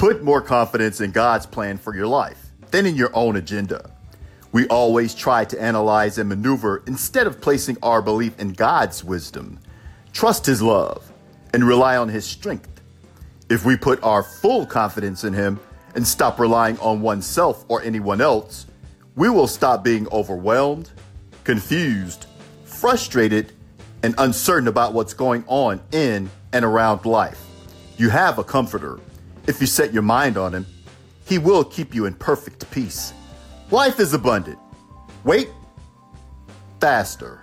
Put more confidence in God's plan for your life than in your own agenda. We always try to analyze and maneuver instead of placing our belief in God's wisdom. Trust His love and rely on His strength. If we put our full confidence in Him and stop relying on oneself or anyone else, we will stop being overwhelmed, confused, frustrated, and uncertain about what's going on in and around life. You have a comforter. If you set your mind on Him, He will keep you in perfect peace. Life is abundant. Wait faster.